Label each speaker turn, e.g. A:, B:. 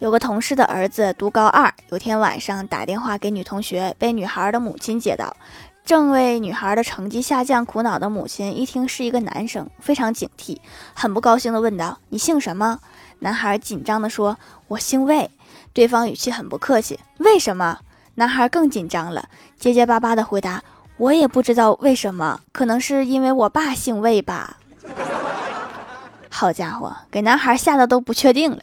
A: 有个同事的儿子读高二，有天晚上打电话给女同学，被女孩的母亲接到。正为女孩的成绩下降苦恼的母亲，一听是一个男生，非常警惕，很不高兴地问道：“你姓什么？”男孩紧张地说：“我姓魏。”对方语气很不客气：“为什么？”男孩更紧张了，结结巴巴地回答：“我也不知道为什么，可能是因为我爸姓魏吧。”好家伙，给男孩吓得都不确定了。